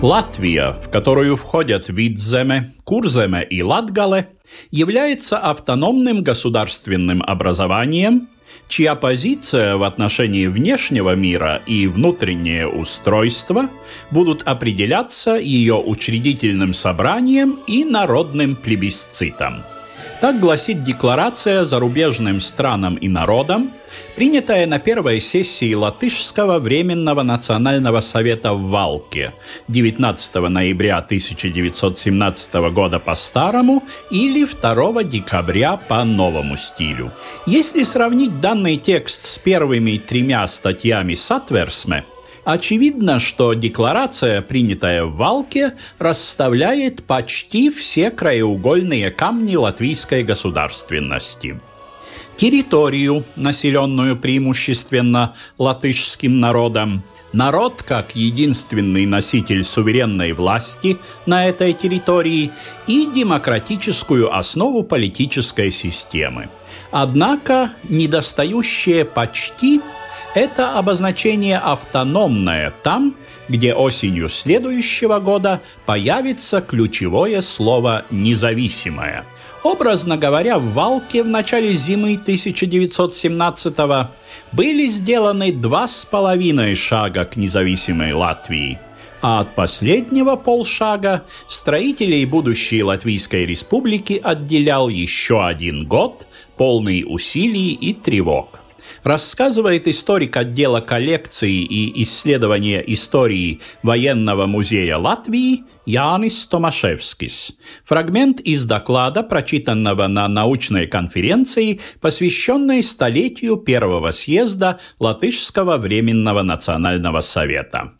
Латвия, в которую входят Видземе, Курземе и Латгале, является автономным государственным образованием, чья позиция в отношении внешнего мира и внутреннее устройство будут определяться ее учредительным собранием и народным плебисцитом – так гласит декларация зарубежным странам и народам, принятая на первой сессии Латышского Временного Национального Совета в Валке 19 ноября 1917 года по старому или 2 декабря по новому стилю. Если сравнить данный текст с первыми тремя статьями Сатверсме – Очевидно, что декларация, принятая в Валке, расставляет почти все краеугольные камни латвийской государственности. Территорию, населенную преимущественно латышским народом, народ как единственный носитель суверенной власти на этой территории и демократическую основу политической системы. Однако недостающее почти – это обозначение автономное там, где осенью следующего года появится ключевое слово «независимое». Образно говоря, в Валке в начале зимы 1917-го были сделаны два с половиной шага к независимой Латвии, а от последнего полшага строителей будущей Латвийской республики отделял еще один год, полный усилий и тревог рассказывает историк отдела коллекции и исследования истории Военного музея Латвии Янис Томашевскис. Фрагмент из доклада, прочитанного на научной конференции, посвященной столетию первого съезда Латышского Временного Национального Совета.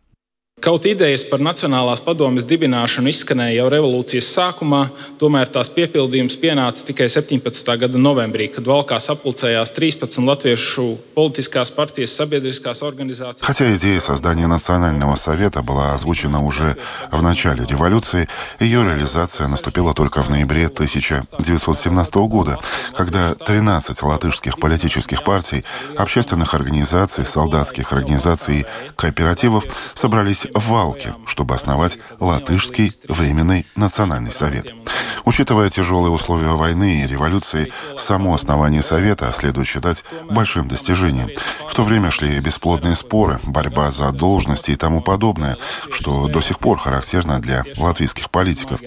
Kaut idejas par Nacionālās padomjas dibināšanu izskanēja jau revolūcijas sākumā, tomēr tās piepildījums pienāca tikai 17. gada novembrī, kad Valkā sapulcējās 13 latviešu политическās партijas sabiedriskās организации. Хотя идея создания Национального совета была озвучена уже в начале революции, ее реализация наступила только в ноябре 1917 года, когда 13 латышских политических партий, общественных организаций, солдатских организаций и кооперативов собрались в Валке, чтобы основать Латышский Временный Национальный Совет. Учитывая тяжелые условия войны и революции, само основание Совета следует считать большим достижением. В то время шли бесплодные споры, борьба за должности и тому подобное, что до сих пор характерно для латвийских политиков.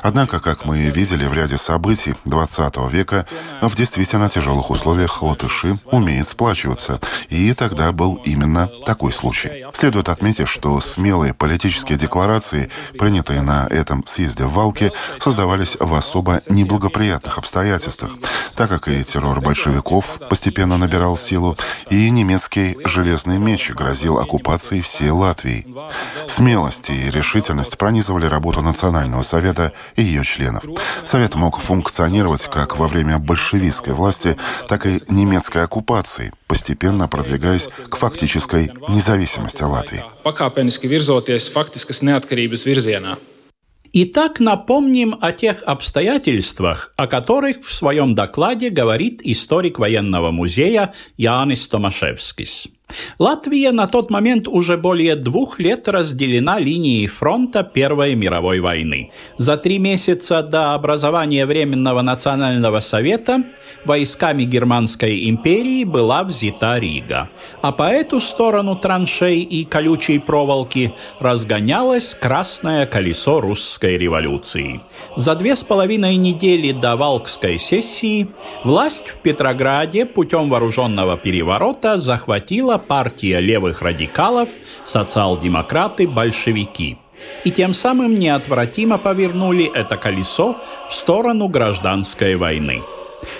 Однако, как мы видели в ряде событий XX века, в действительно тяжелых условиях латыши умеют сплачиваться. И тогда был именно такой случай. Следует отметить, что смелые политические декларации, принятые на этом съезде в Валке, создавались в особо неблагоприятных обстоятельствах, так как и террор большевиков постепенно набирал силу, и немецкий «железный меч» грозил оккупацией всей Латвии. Смелость и решительность пронизывали работу Национального совета и ее членов. Совет мог функционировать как во время большевистской власти, так и немецкой оккупации, постепенно продвигаясь к фактической независимости Латвии. Итак, напомним о тех обстоятельствах, о которых в своем докладе говорит историк военного музея Янис Томашевскис. Латвия на тот момент уже более двух лет разделена линией фронта Первой мировой войны. За три месяца до образования Временного национального совета войсками Германской империи была взята Рига, а по эту сторону траншей и колючей проволоки разгонялось красное колесо русской революции. За две с половиной недели до Валкской сессии власть в Петрограде путем вооруженного переворота захватила партия левых радикалов, социал-демократы, большевики. И тем самым неотвратимо повернули это колесо в сторону гражданской войны.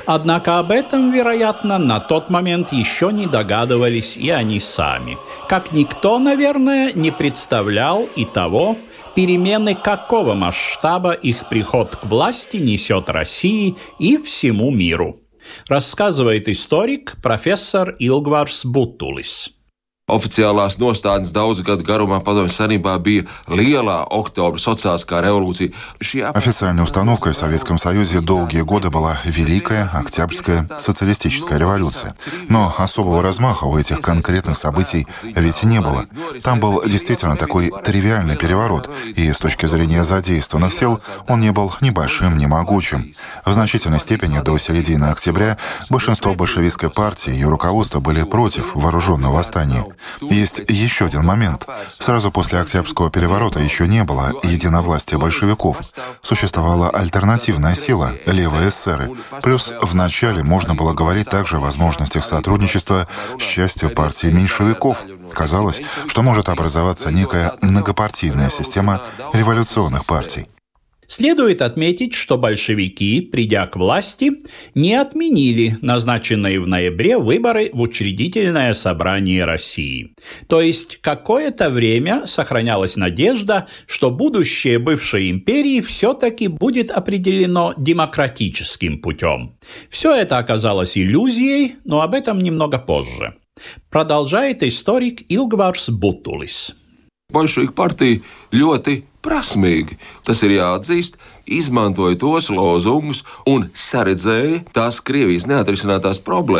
Однако об этом, вероятно, на тот момент еще не догадывались и они сами. Как никто, наверное, не представлял и того, перемены какого масштаба их приход к власти несет России и всему миру. Рассказывает историк профессор Илгварс Бутулис. Oficiālās nostādnes daudzu gadu garumā Padomju Savienībā bija lielā октября социальная революция. Официальной установкой в Советском Союзе долгие годы была Великая Октябрьская социалистическая революция. Но особого размаха у этих конкретных событий ведь не было. Там был действительно такой тривиальный переворот, и с точки зрения задействованных сил он не был ни большим, ни могучим. В значительной степени до середины октября большинство большевистской партии и руководства были против вооруженного восстания. Есть еще один момент. Сразу после Октябрьского переворота еще не было единовластия большевиков. Существовала альтернативная сила — левые эсеры. Плюс в начале можно было говорить также о возможностях сотрудничества с частью партии меньшевиков. Казалось, что может образоваться некая многопартийная система революционных партий. Следует отметить, что большевики, придя к власти, не отменили назначенные в ноябре выборы в учредительное собрание России. То есть какое-то время сохранялась надежда, что будущее бывшей империи все-таки будет определено демократическим путем. Все это оказалось иллюзией, но об этом немного позже. Продолжает историк Илгварс Бутулис. Большевик партija ļoti prasmīgi, tas ir jāatzīst, izmantoja tos lozungus un saredzēja tās Krievijas неотrisinātās проблемы.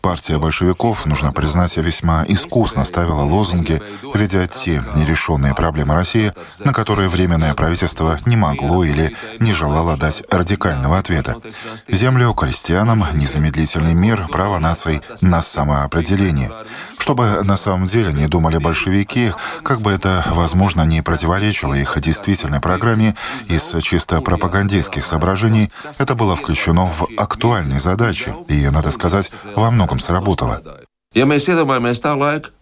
Партия большевиков, нужно признать, весьма искусно ставила лозунги, видя те нерешенные проблемы России, на которые Временное правительство не могло или не желало дать радикального ответа. Землю крестьянам, незамедлительный мир, право наций на самоопределение. Чтобы на самом деле не думали большевики, как бы это, возможно, не противоречило их действительной программе, из чисто пропагандистских соображений это было включено в актуальные задачи и, надо сказать, во многом сработало. Ja mēs iedomājamies tā laika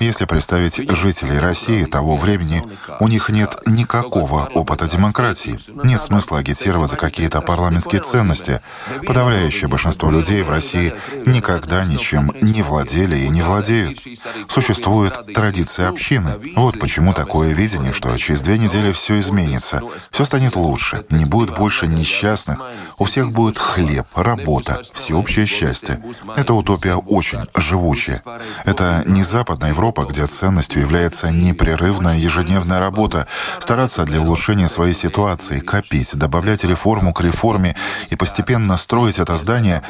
если представить жителей России того времени, у них нет никакого опыта демократии. Нет смысла агитировать за какие-то парламентские ценности. Подавляющее большинство людей в России никогда ничем не владели и не владеют. Существует традиция общины. Вот почему такое видение, что через две недели все изменится, все станет лучше, не будет больше несчастных, у всех будет хлеб, работа, всеобщее счастье. Это утопия очень живучая. Это не Западная Европа, где ценностью является непрерывная ежедневная работа, стараться для улучшения своей ситуации, копить, добавлять реформу к реформе и постепенно строить это здание,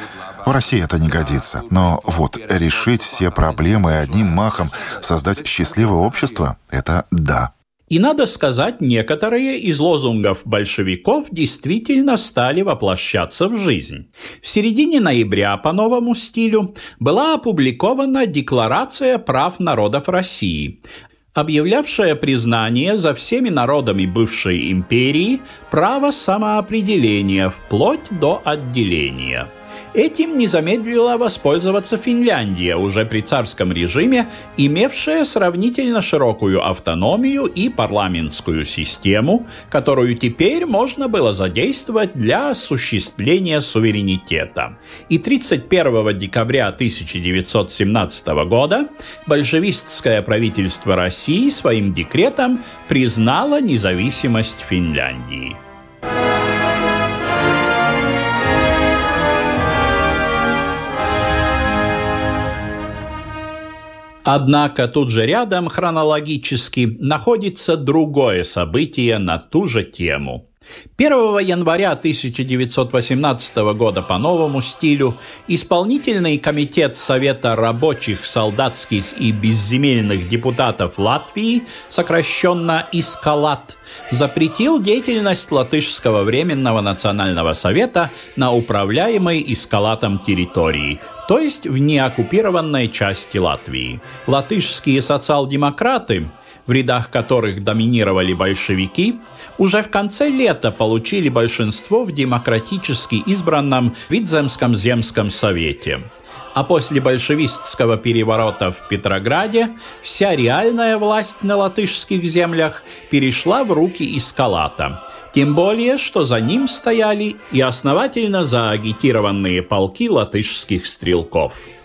в России это не годится. Но вот решить все проблемы одним махом, создать счастливое общество — это да. И надо сказать, некоторые из лозунгов большевиков действительно стали воплощаться в жизнь. В середине ноября по новому стилю была опубликована Декларация прав народов России, объявлявшая признание за всеми народами бывшей империи права самоопределения вплоть до отделения – Этим не замедлила воспользоваться Финляндия уже при царском режиме, имевшая сравнительно широкую автономию и парламентскую систему, которую теперь можно было задействовать для осуществления суверенитета. И 31 декабря 1917 года большевистское правительство России своим декретом признало независимость Финляндии. Однако тут же рядом хронологически находится другое событие на ту же тему. 1 января 1918 года по новому стилю исполнительный комитет Совета рабочих, солдатских и безземельных депутатов Латвии, сокращенно ИСКАЛАТ, запретил деятельность Латышского временного национального совета на управляемой Искалатом территории, то есть в неоккупированной части Латвии. Латышские социал-демократы – в рядах которых доминировали большевики, уже в конце лета получили большинство в демократически избранном Видземском земском совете. А после большевистского переворота в Петрограде вся реальная власть на латышских землях перешла в руки Искалата. Тем более, что за ним стояли и основательно заагитированные полки латышских стрелков –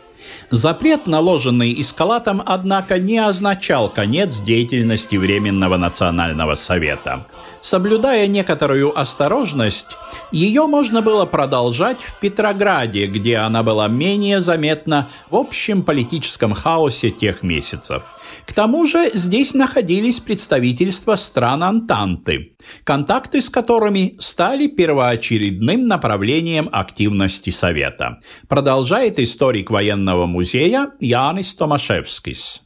Запрет, наложенный Искалатом, однако, не означал конец деятельности Временного национального совета. Соблюдая некоторую осторожность, ее можно было продолжать в Петрограде, где она была менее заметна в общем политическом хаосе тех месяцев. К тому же здесь находились представительства стран Антанты, контакты с которыми стали первоочередным направлением активности Совета. Продолжает историк военного музея Янис Томашевскис.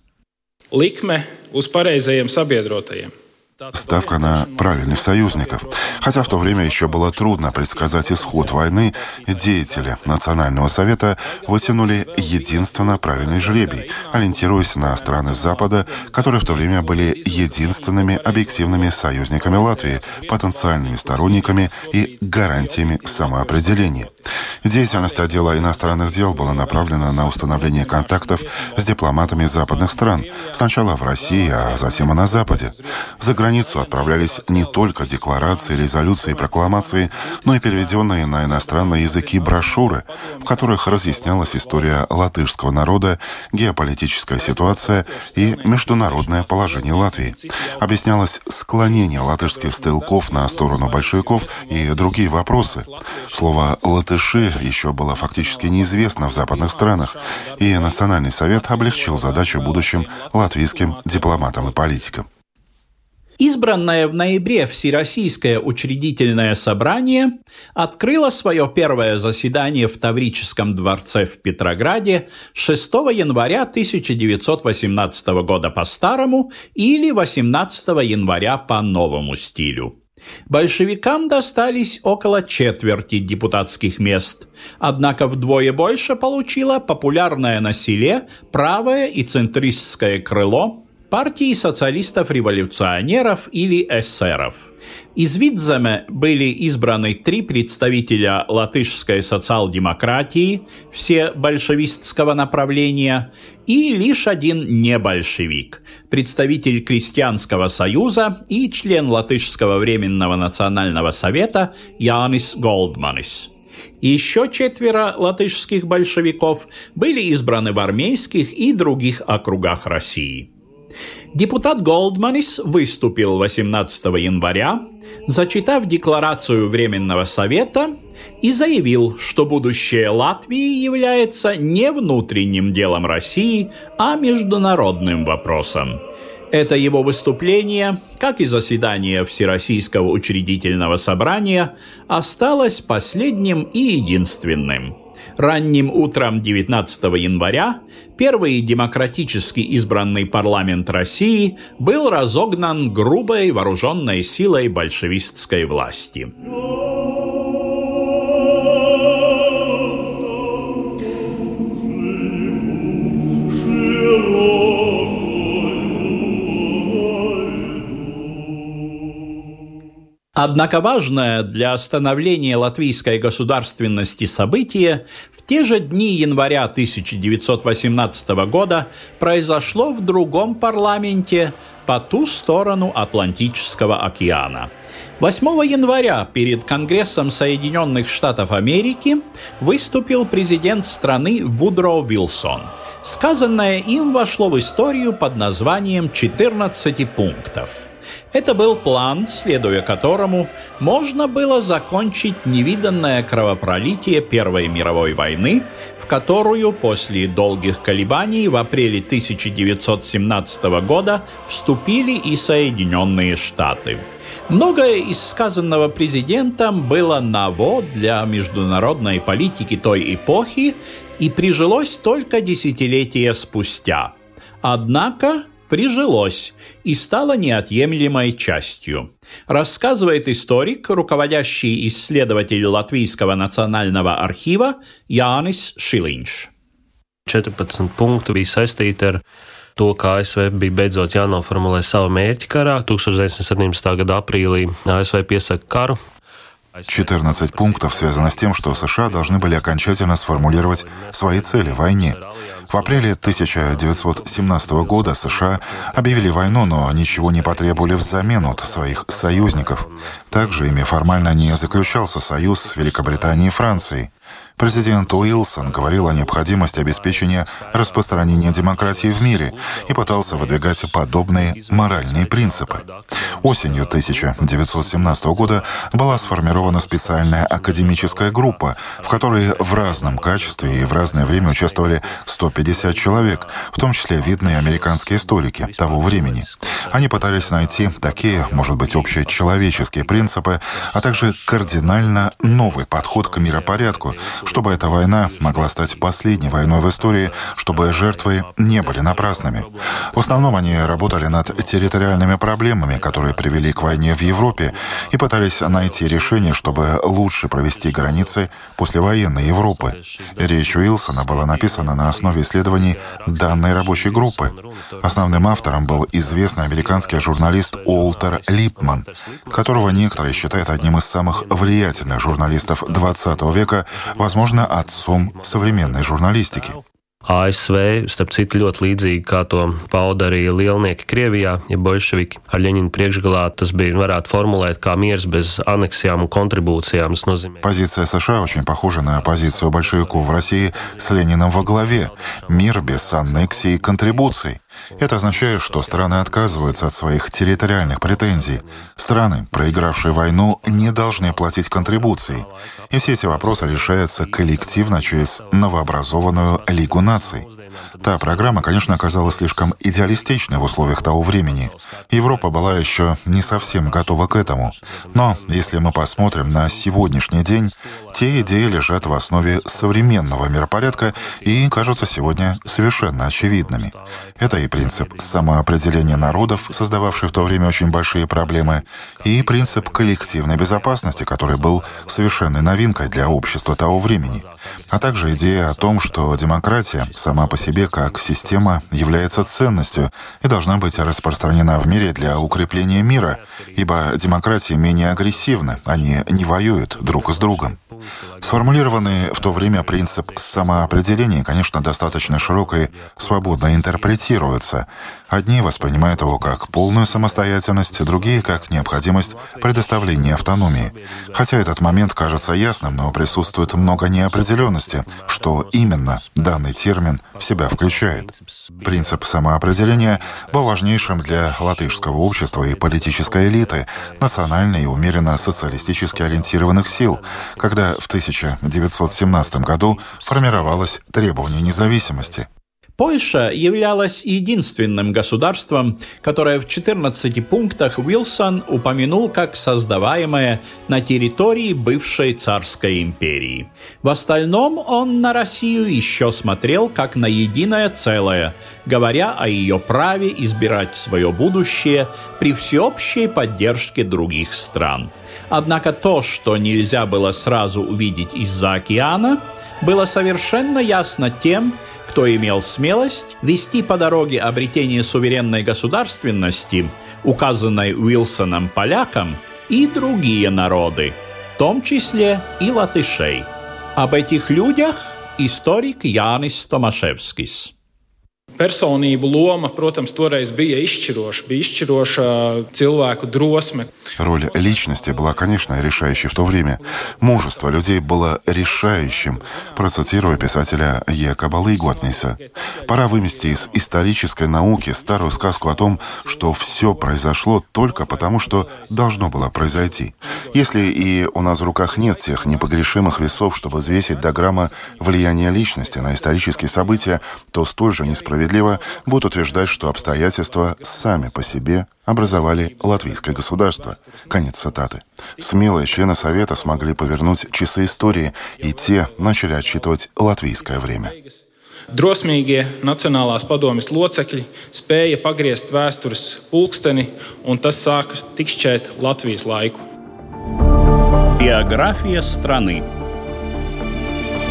Likme uz pareizajiem Ставка на правильных союзников. Хотя в то время еще было трудно предсказать исход войны, деятели Национального совета вытянули единственно правильный жребий, ориентируясь на страны Запада, которые в то время были единственными объективными союзниками Латвии, потенциальными сторонниками и гарантиями самоопределения. Деятельность отдела иностранных дел была направлена на установление контактов с дипломатами западных стран, сначала в России, а затем и на Западе. За границу отправлялись не только декларации, резолюции прокламации, но и переведенные на иностранные языки брошюры, в которых разъяснялась история латышского народа, геополитическая ситуация и международное положение Латвии. Объяснялось склонение латышских стрелков на сторону большевиков и другие вопросы. Слово «латыши» еще было фактически неизвестно в западных странах, и Национальный совет облегчил задачу будущим латвийским дипломатам и политикам. Избранное в ноябре Всероссийское учредительное собрание открыло свое первое заседание в Таврическом дворце в Петрограде 6 января 1918 года по старому или 18 января по новому стилю. Большевикам достались около четверти депутатских мест, однако вдвое больше получило популярное на селе правое и центристское крыло партии социалистов-революционеров или эсеров. Из Видземе были избраны три представителя латышской социал-демократии, все большевистского направления, и лишь один небольшевик, представитель Крестьянского союза и член Латышского временного национального совета Янис Голдманис. Еще четверо латышских большевиков были избраны в армейских и других округах России – Депутат Голдманис выступил 18 января, зачитав декларацию Временного совета и заявил, что будущее Латвии является не внутренним делом России, а международным вопросом. Это его выступление, как и заседание Всероссийского учредительного собрания, осталось последним и единственным – Ранним утром 19 января первый демократически избранный парламент России был разогнан грубой вооруженной силой большевистской власти. Однако важное для становления латвийской государственности событие в те же дни января 1918 года произошло в другом парламенте по ту сторону Атлантического океана. 8 января перед Конгрессом Соединенных Штатов Америки выступил президент страны Вудро Вилсон. Сказанное им вошло в историю под названием «14 пунктов». Это был план, следуя которому можно было закончить невиданное кровопролитие Первой мировой войны, в которую после долгих колебаний в апреле 1917 года вступили и Соединенные Штаты. Многое из сказанного президентом было ново для международной политики той эпохи и прижилось только десятилетия спустя. Однако прижилось и стало неотъемлемой частью. Рассказывает историк, руководящий исследователь Латвийского национального архива Jānis Šiliņš. 14 punkti bija saistīti ar to, ka ASV bija beidzot jānoformulē savu mērķi karā. 1917. gada aprīlī ASV piesaka karu 14 пунктов связано с тем, что США должны были окончательно сформулировать свои цели в войне. В апреле 1917 года США объявили войну, но ничего не потребовали взамен от своих союзников. Также ими формально не заключался союз с Великобританией и Францией. Президент Уилсон говорил о необходимости обеспечения распространения демократии в мире и пытался выдвигать подобные моральные принципы. Осенью 1917 года была сформирована специальная академическая группа, в которой в разном качестве и в разное время участвовали 150 человек, в том числе видные американские историки того времени. Они пытались найти такие, может быть, общечеловеческие принципы, а также кардинально новый подход к миропорядку, чтобы эта война могла стать последней войной в истории, чтобы жертвы не были напрасными. В основном они работали над территориальными проблемами, которые привели к войне в Европе, и пытались найти решение, чтобы лучше провести границы послевоенной Европы. Речь Уилсона была написана на основе исследований данной рабочей группы. Основным автором был известный американский журналист Уолтер Липман, которого некоторые считают одним из самых влиятельных журналистов XX века, возможно, отцом современной журналистики. ASV, starp citu, ļoti līdzīgi kā to pauda arī lielnieki Krievijā, ja bolševiki ar Ļeņinu priekšgalā, tas bija, varētu формулēt kā miers без аннексиям и контрибуциям. Позиция США очень похожа на позицию большевиков в России с Лениным во главе. Мир без аннексий и контрибуций. Это означает, что страны отказываются от своих территориальных претензий. Страны, проигравшие войну, не должны платить контрибуции. И все эти вопросы решаются коллективно через новообразованную Лигу наций. Та программа, конечно, оказалась слишком идеалистичной в условиях того времени. Европа была еще не совсем готова к этому. Но если мы посмотрим на сегодняшний день, те идеи лежат в основе современного миропорядка и кажутся сегодня совершенно очевидными. Это и принцип самоопределения народов, создававший в то время очень большие проблемы, и принцип коллективной безопасности, который был совершенной новинкой для общества того времени, а также идея о том, что демократия сама по себе как система является ценностью и должна быть распространена в мире для укрепления мира, ибо демократии менее агрессивны, они не воюют друг с другом. Сформулированный в то время принцип самоопределения, конечно, достаточно широко и свободно интерпретируется. Одни воспринимают его как полную самостоятельность, другие — как необходимость предоставления автономии. Хотя этот момент кажется ясным, но присутствует много неопределенности, что именно данный термин в себя включает. Принцип самоопределения был важнейшим для латышского общества и политической элиты, национально и умеренно социалистически ориентированных сил, когда в 1917 году формировалось требование независимости. Польша являлась единственным государством, которое в 14 пунктах Уилсон упомянул как создаваемое на территории бывшей царской империи. В остальном он на Россию еще смотрел как на единое целое, говоря о ее праве избирать свое будущее при всеобщей поддержке других стран. Однако то, что нельзя было сразу увидеть из-за океана, было совершенно ясно тем, кто имел смелость вести по дороге обретения суверенной государственности, указанной Уилсоном полякам, и другие народы, в том числе и латышей. Об этих людях историк Янис Томашевскис. Personību loma, protams, toreiz bija izšķiroša, bija izšķiroša cilvēku drosme. Роль личности была, конечно, решающей в то время. Мужество людей было решающим, процитируя писателя Якоба Лыгуатниса. Пора вымести из исторической науки старую сказку о том, что все произошло только потому, что должно было произойти. Если и у нас в руках нет тех непогрешимых весов, чтобы взвесить до грамма влияние личности на исторические события, то столь же несправедливо справедливо будут утверждать, что обстоятельства сами по себе образовали латвийское государство. Конец цитаты. Смелые члены Совета смогли повернуть часы истории, и те начали отсчитывать латвийское время. Drosmīgie Nacionālās padomjas locekļi spēja pagriezt vēstures pulksteni, un tas sāka tikšķēt Latvijas laiku. Биография страны